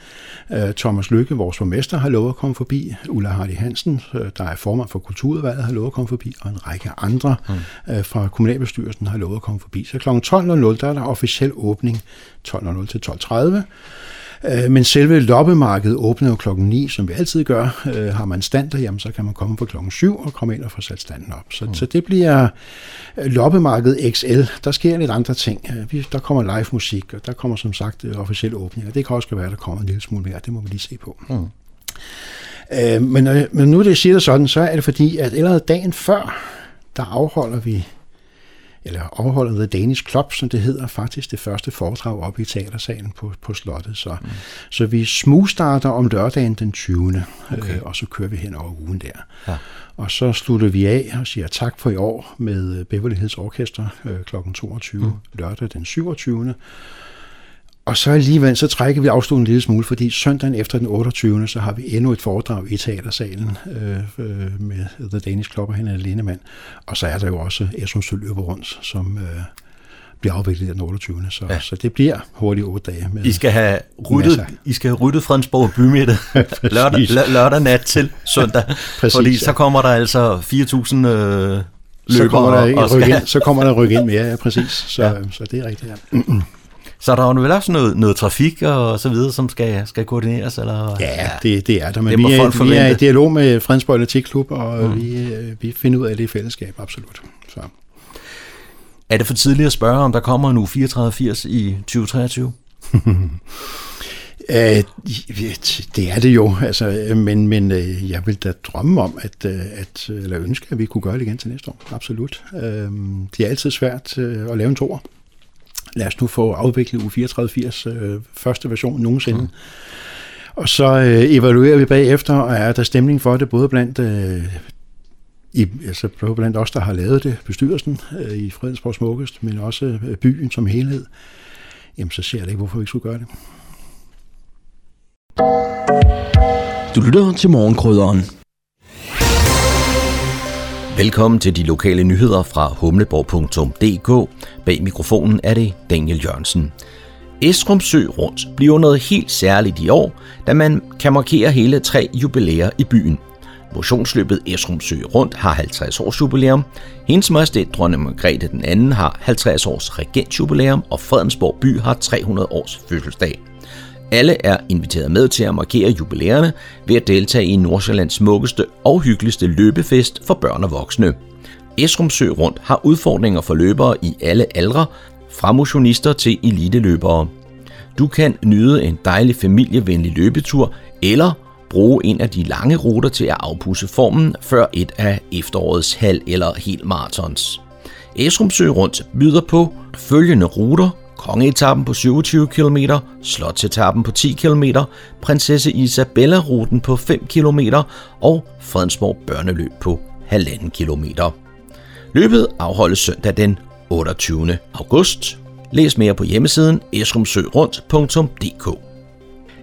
Øh, Thomas Lykke, vores borgmester, har lovet at komme forbi. Ulla Hardy Hansen, øh, der er formand for Kulturudvalget, har lovet at komme forbi. Og en række andre mm. fra kommunalbestyrelsen har lovet at komme forbi. Så kl. 12.00 der er der officiel åbning 12.00 til 12.30. Øh, men selve loppemarkedet åbner jo klokken 9, som vi altid gør. Øh, har man stand der, jamen, så kan man komme på klokken 7 og komme ind og få sat standen op. Så, mm. så det bliver øh, loppemarkedet XL. Der sker lidt andre ting. Der kommer live musik, og der kommer som sagt officiel åbning. Og det kan også være, at der kommer en lille smule mere. Det må vi lige se på. Mm. Men, men nu det siger det sådan, så er det fordi, at allerede dagen før, der afholder vi eller afholder The Danish Club, som det hedder, faktisk det første foredrag op i teatersalen på, på slottet. Så, mm. så vi smugstarter om lørdagen den 20. Okay. Øh, og så kører vi hen over ugen der. Ja. Og så slutter vi af og siger tak for i år med Beverly Hills Orkester øh, kl. 22 mm. lørdag den 27. Og så alligevel, så trækker vi afstanden en lille smule, fordi søndagen efter den 28. så har vi endnu et foredrag i teatersalen øh, øh, med The Danish Club og Henrik Lindemann. Og så er der jo også Esrum Søløber rundt, som øh, bliver afviklet den 28. Så, ja. så det bliver hurtigt otte dage. Med I skal have ryddet, I skal have ryddet Fredensborg bymidte lørdag, lø, lørdag nat til søndag, Præcis, fordi så kommer der altså 4.000 øh, løbere. Så kommer der, og skal... ind, så kommer der ryk ind mere, ja, præcis. Så, ja. så det er rigtigt, ja. Så der er jo vel også noget, noget trafik og så videre, som skal, skal koordineres? Eller? Ja, det, det er der. Men det vi, er, vi er i dialog med Fredensborg Atletikklub, og mm. vi, vi finder ud af det i fællesskab, absolut. Så. Er det for tidligt at spørge, om der kommer en u 3480 i 2023? det er det jo, altså, men, men øh, jeg vil da drømme om, at, øh, at, eller ønske, at vi kunne gøre det igen til næste år. Absolut. Det er altid svært øh, at lave en tor. Lad os nu få afviklet u 3480 øh, første version nogensinde. Mm. Og så øh, evaluerer vi bagefter, og er der stemning for det, både blandt øh, i, altså blandt os, der har lavet det, bestyrelsen øh, i Fredensborg Smukkest, men også øh, byen som helhed, jamen så ser jeg ikke, hvorfor vi ikke skulle gøre det. Du lytter til morgenkrydderen. Velkommen til de lokale nyheder fra humleborg.dk. Bag mikrofonen er det Daniel Jørgensen. Esrum Sø Rundt bliver noget helt særligt i år, da man kan markere hele tre jubilæer i byen – Motionsløbet Esrum Sø Rundt har 50 års jubilæum. Hendes Majestæt Dronning Margrethe den anden har 50 års regentjubilæum, og Fredensborg by har 300 års fødselsdag. Alle er inviteret med til at markere jubilæerne ved at deltage i Nordsjællands smukkeste og hyggeligste løbefest for børn og voksne. Esrumsø Rundt har udfordringer for løbere i alle aldre, fra motionister til eliteløbere. Du kan nyde en dejlig familievenlig løbetur eller bruge en af de lange ruter til at afpusse formen før et af efterårets halv- eller helt marathons. Esrumsø Rundt byder på følgende ruter, Kongeetappen på 27 km, Slotsetappen på 10 km, Prinsesse Isabella-ruten på 5 km og Fredensborg Børneløb på 1,5 km. Løbet afholdes søndag den 28. august. Læs mere på hjemmesiden esrumsørundt.dk.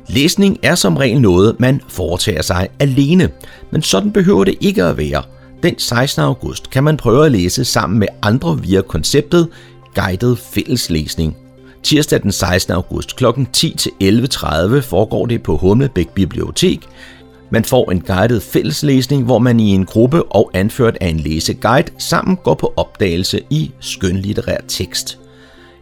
Læsning er som regel noget, man foretager sig alene, men sådan behøver det ikke at være. Den 16. august kan man prøve at læse sammen med andre via konceptet Guided Fælleslæsning. Tirsdag den 16. august kl. 10-11.30 foregår det på Humlebæk Bibliotek. Man får en guided fælleslæsning, hvor man i en gruppe og anført af en læseguide sammen går på opdagelse i skønlitterær tekst.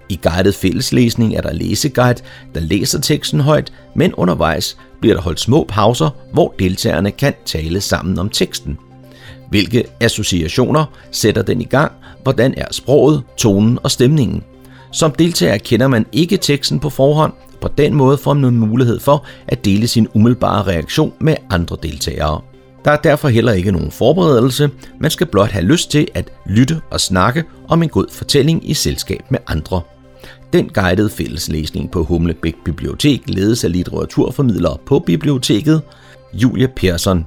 I guided fælleslæsning er der læseguide, der læser teksten højt, men undervejs bliver der holdt små pauser, hvor deltagerne kan tale sammen om teksten. Hvilke associationer sætter den i gang? Hvordan er sproget, tonen og stemningen? Som deltager kender man ikke teksten på forhånd. På den måde får man mulighed for at dele sin umiddelbare reaktion med andre deltagere. Der er derfor heller ikke nogen forberedelse, man skal blot have lyst til at lytte og snakke om en god fortælling i selskab med andre. Den guidede fælleslæsning på Humlebæk Bibliotek ledes af litteraturformidler på biblioteket, Julia Persson.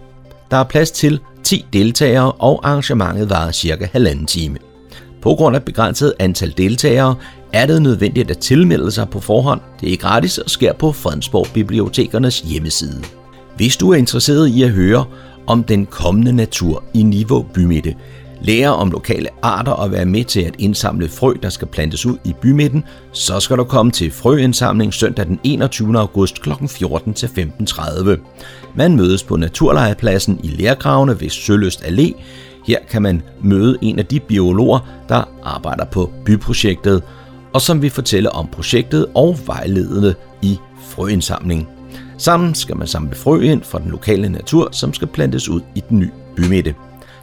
Der er plads til 10 deltagere, og arrangementet varer cirka halvanden time. På grund af begrænset antal deltagere er det nødvendigt at tilmelde sig på forhånd. Det er gratis og sker på Fredensborg Bibliotekernes hjemmeside. Hvis du er interesseret i at høre om den kommende natur i Niveau Bymidte, lære om lokale arter og være med til at indsamle frø, der skal plantes ud i bymidten, så skal du komme til frøindsamling søndag den 21. august kl. 14 til 15.30. Man mødes på Naturlejepladsen i Lærgravene ved Søløst Allé. Her kan man møde en af de biologer, der arbejder på byprojektet, og som vil fortælle om projektet og vejledende i frøindsamling. Sammen skal man samle frø ind fra den lokale natur, som skal plantes ud i den nye bymidte.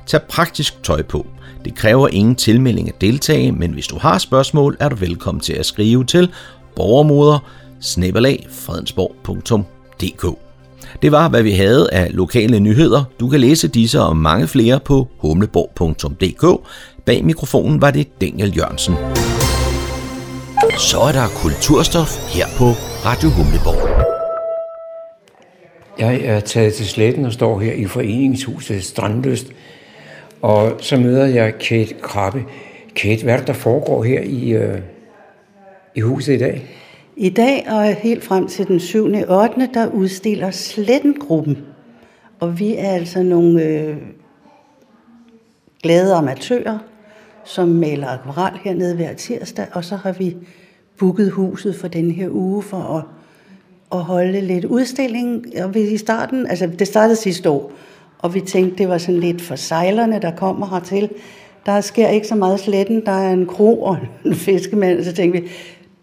Tag praktisk tøj på. Det kræver ingen tilmelding at deltage, men hvis du har spørgsmål, er du velkommen til at skrive til borgermoder fredensborg.dk. Det var, hvad vi havde af lokale nyheder. Du kan læse disse og mange flere på humleborg.dk. Bag mikrofonen var det Daniel Jørgensen. Så er der kulturstof her på Radio Humleborg. Jeg er taget til sletten og står her i foreningshuset Strandløst og så møder jeg Kate Krabbe. Kate, hvad er det, der foregår her i, øh, i huset i dag? I dag og helt frem til den 7. 8. der udstiller Slettengruppen. Og vi er altså nogle øh, glade amatører, som maler akvarel hernede hver tirsdag, og så har vi booket huset for den her uge for at, at holde lidt udstilling. Og vi i starten, altså det startede sidste år, og vi tænkte, det var sådan lidt for sejlerne, der kommer hertil. Der sker ikke så meget sletten, der er en kro og en fiskemand, så tænkte vi,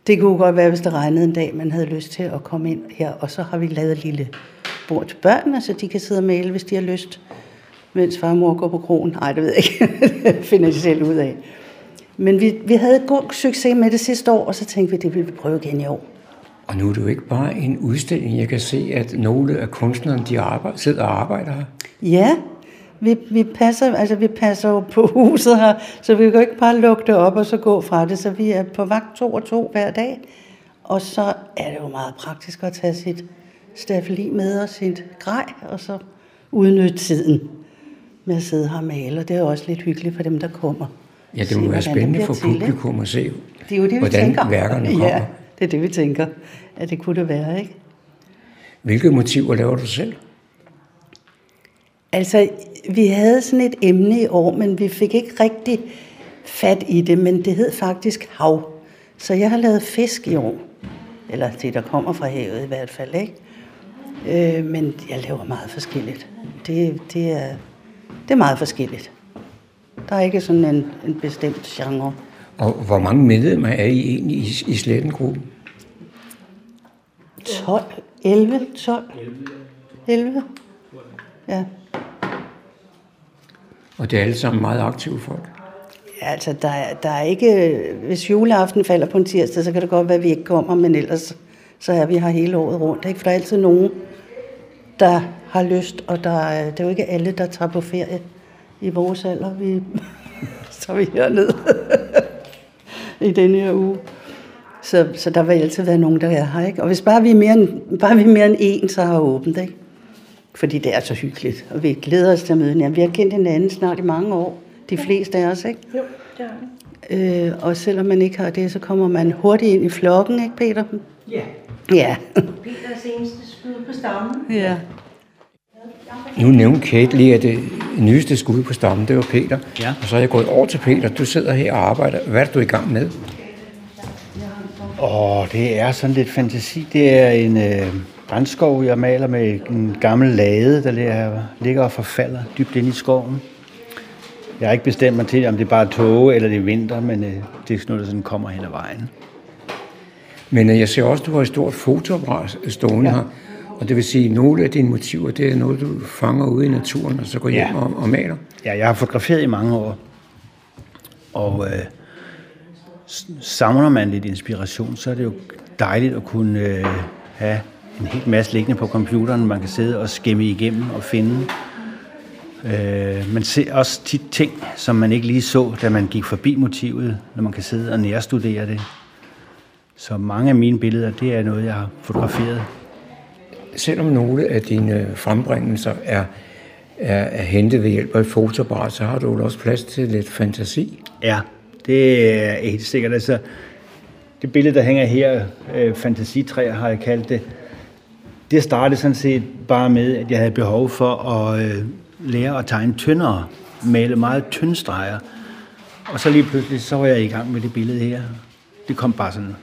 det kunne godt være, hvis det regnede en dag, man havde lyst til at komme ind her. Og så har vi lavet et lille bord til børnene, så de kan sidde og male, hvis de har lyst, mens far og mor går på kroen. Nej, det ved jeg ikke. det finder de selv ud af. Men vi, vi havde god succes med det sidste år, og så tænkte vi, det vil vi prøve igen i år. Og nu er det jo ikke bare en udstilling. Jeg kan se, at nogle af kunstnerne de arbejder, sidder og arbejder her. Ja, vi, vi, passer, altså vi passer jo på huset her, så vi kan ikke bare lukke det op og så gå fra det. Så vi er på vagt to og to hver dag. Og så er det jo meget praktisk at tage sit stafeli med og sit grej, og så udnytte tiden med at sidde her og male. Og det er også lidt hyggeligt for dem, der kommer. Ja, det må være spændende for publikum at se, det er jo det, hvordan tænker. værkerne kommer. Ja, det er det, vi tænker, at det kunne det være, ikke? Hvilke motiver laver du selv? Altså, vi havde sådan et emne i år, men vi fik ikke rigtig fat i det, men det hed faktisk hav. Så jeg har lavet fisk i år. Eller det, der kommer fra havet i hvert fald, ikke? Øh, men jeg laver meget forskelligt. Det, det, er, det er meget forskelligt. Der er ikke sådan en, en bestemt genre. Og hvor mange medlemmer er I egentlig i, i Slettengruppen? 12, 11, 12, 11. Ja. Og det er alle sammen meget aktive folk. Ja, altså, der, er- der er ikke... Hvis juleaften falder på en tirsdag, så kan det godt være, at vi ikke kommer, men ellers så er vi her hele året rundt. Ikke? For der er altid nogen, der har lyst, og der, er- det er jo ikke alle, der tager på ferie i vores alder. Vi, så vi hernede i denne her uge. Så, så der vil altid være nogen, der er her. Ikke? Og hvis bare vi er mere end, bare vi er mere end en, så har åbent. Ikke? Fordi det er så hyggeligt, og vi glæder os til at møde hinanden. Vi har kendt hinanden snart i mange år, de fleste af os, ikke? Jo, det er Øh, og selvom man ikke har det, så kommer man hurtigt ind i flokken, ikke Peter? Ja. Ja. Peters eneste skud på stammen. ja. Nu nævnte Kate lige, at det nyeste skud på stammen, det var Peter. Ja. Og så er jeg gået over til Peter. Du sidder her og arbejder. Hvad er du er i gang med? Åh, det er sådan lidt fantasi. Det er en øh, brændskov, jeg maler med en gammel lade, der ligger, ligger og forfalder dybt ind i skoven. Jeg har ikke bestemt mig til, om det er bare tåge eller det er vinter, men øh, det er sådan noget, der sådan kommer hen ad vejen. Men øh, jeg ser også, at du har et stort fotoapparat stående ja. her. Og det vil sige, at nogle af dine motiver, det er noget, du fanger ude i naturen, og så går Ja. hjem og, og maler. Ja, jeg har fotograferet i mange år, og øh, s- savner man lidt inspiration, så er det jo dejligt at kunne øh, have en hel masse liggende på computeren, man kan sidde og skimme igennem og finde. Øh, man ser også tit ting, som man ikke lige så, da man gik forbi motivet, når man kan sidde og nærstudere det. Så mange af mine billeder, det er noget, jeg har fotograferet. Selvom nogle af dine øh, frembringelser er, er, er hentet ved hjælp af et fotoapparat, så har du jo også plads til lidt fantasi. Ja, det er helt sikkert. Altså, det billede, der hænger her, øh, fantasitræer har jeg kaldt det, det startede sådan set bare med, at jeg havde behov for at øh, lære at tegne tyndere, male meget tynde streger. Og så lige pludselig, så var jeg i gang med det billede her. Det kom bare sådan,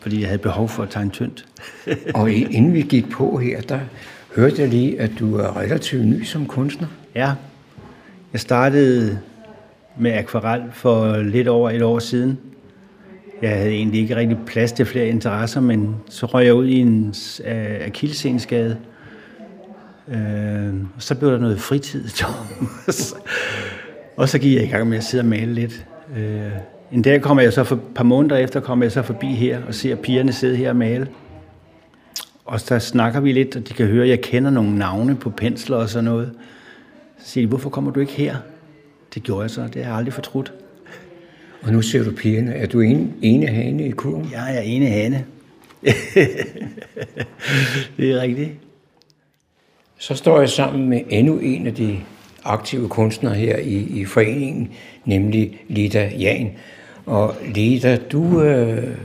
fordi jeg havde behov for at tegne tyndt. Og inden vi gik på her, der hørte jeg lige, at du er relativt ny som kunstner. Ja, jeg startede med akvarel for lidt over et år siden. Jeg havde egentlig ikke rigtig plads til flere interesser, men så røg jeg ud i en uh, akilsensgade. Uh, og så blev der noget fritid. og så gik jeg i gang med at sidde og male lidt. Uh, en dag kommer jeg så for et par måneder efter, kommer jeg så forbi her og ser pigerne sidde her og male. Og så snakker vi lidt, og de kan høre, at jeg kender nogle navne på pensler og sådan noget. Så siger de, hvorfor kommer du ikke her? Det gjorde jeg så, det har jeg aldrig fortrudt. Og nu ser du pigerne. Er du en, ene hane i kurven? Ja, jeg er ene hane. det er rigtigt. Så står jeg sammen med endnu en af de aktive kunstnere her i, i foreningen, nemlig Lida Jan. Og Leda, du øh,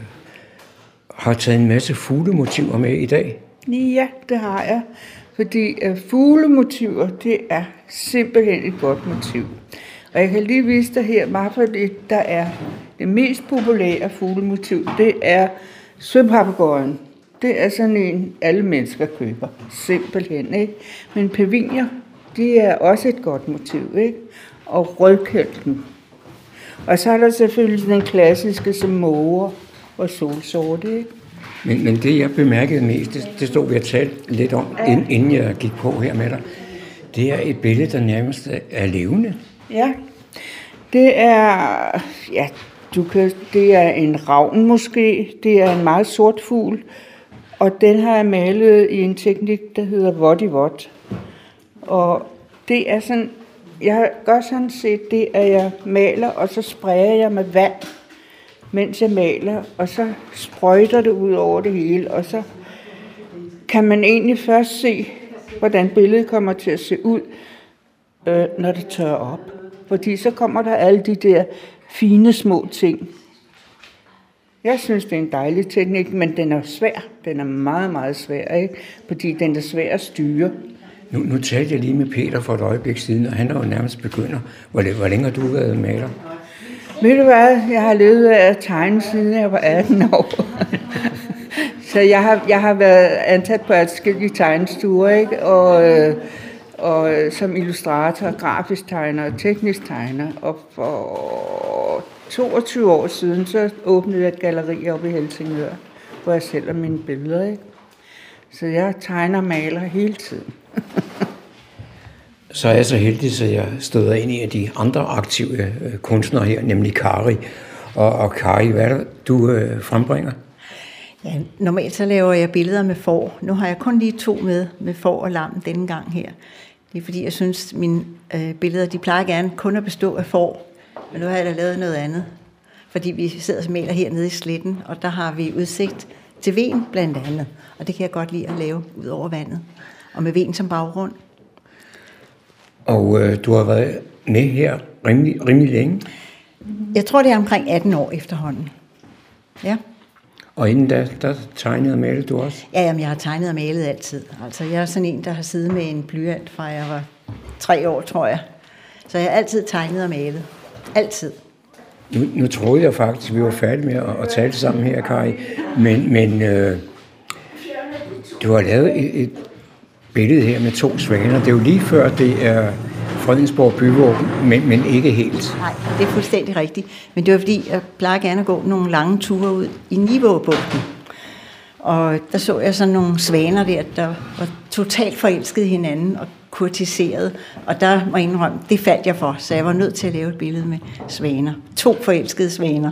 har taget en masse fuglemotiver med i dag. Ja, det har jeg. Fordi øh, fuglemotiver, det er simpelthen et godt motiv. Og jeg kan lige vise dig her, hvorfor det, der er det mest populære fuglemotiv, det er søpapagøjen. Det er sådan en, alle mennesker køber. Simpelthen, ikke? Men pavinier, de er også et godt motiv, ikke? Og rødkælken. Og så er der selvfølgelig den klassiske som måger og solsorte, ikke? Men, men det, jeg bemærkede mest, det, det stod vi og talte lidt om, ja. inden jeg gik på her med dig, det er et billede, der nærmest er levende. Ja, det er, ja, du kan, det er en ravn måske, det er en meget sort fugl, og den har jeg malet i en teknik, der hedder vådt. Og det er sådan, jeg gør sådan set det, at jeg maler, og så sprayer jeg med vand, mens jeg maler, og så sprøjter det ud over det hele, og så kan man egentlig først se, hvordan billedet kommer til at se ud, øh, når det tørrer op. Fordi så kommer der alle de der fine små ting. Jeg synes, det er en dejlig teknik, men den er svær. Den er meget, meget svær, ikke? fordi den er svær at styre. Nu, nu talte jeg lige med Peter for et øjeblik siden, og han er jo nærmest begynder. Hvor, hvor længe har du været maler? Ved du hvad, jeg har levet af at tegne siden jeg var 18 år. Så jeg har, jeg har været ansat på forskellige tegnestuer, ikke? Og, øh, og som illustrator, grafisk tegner og teknisk tegner. Og for 22 år siden, så åbnede jeg et galleri op i Helsingør, hvor jeg sælger mine billeder. Ikke? Så jeg tegner og maler hele tiden. så er jeg så heldig, så jeg støder ind i de andre aktive øh, kunstnere her, nemlig Kari. Og, og Kari, hvad er det, du øh, frembringer? Ja, normalt så laver jeg billeder med får. Nu har jeg kun lige to med, med får og lam denne gang her. Det er fordi, jeg synes, mine øh, billeder, de plejer gerne kun at bestå af får. Men nu har jeg da lavet noget andet. Fordi vi sidder og maler hernede i sletten, og der har vi udsigt til ven blandt andet. Og det kan jeg godt lide at lave ud over vandet. Og med ven som baggrund. Og øh, du har været med her rimelig, rimelig længe? Jeg tror, det er omkring 18 år efterhånden. Ja. Og inden da, der tegnede og malede du også? Ja, jamen, jeg har tegnet og malet altid. Altså, jeg er sådan en, der har siddet med en blyant fra jeg var tre år, tror jeg. Så jeg har altid tegnet og malet. Altid. Nu, nu troede jeg faktisk, at vi var færdige med at, at tale sammen her, Kari. Men, men øh, du har lavet et, et billede her med to svaner. Det er jo lige før, det er Fredensborg byvåben, men, men ikke helt. Nej, det er fuldstændig rigtigt. Men det var fordi, jeg plejer gerne at gå nogle lange ture ud i Nivåbugten. Og der så jeg sådan nogle svaner der, der var totalt forelskede hinanden og kurtiseret. Og der må jeg indrømme, det faldt jeg for, så jeg var nødt til at lave et billede med svaner. To forelskede svaner.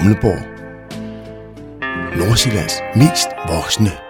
Humleborg. Nordsjællands mest voksne.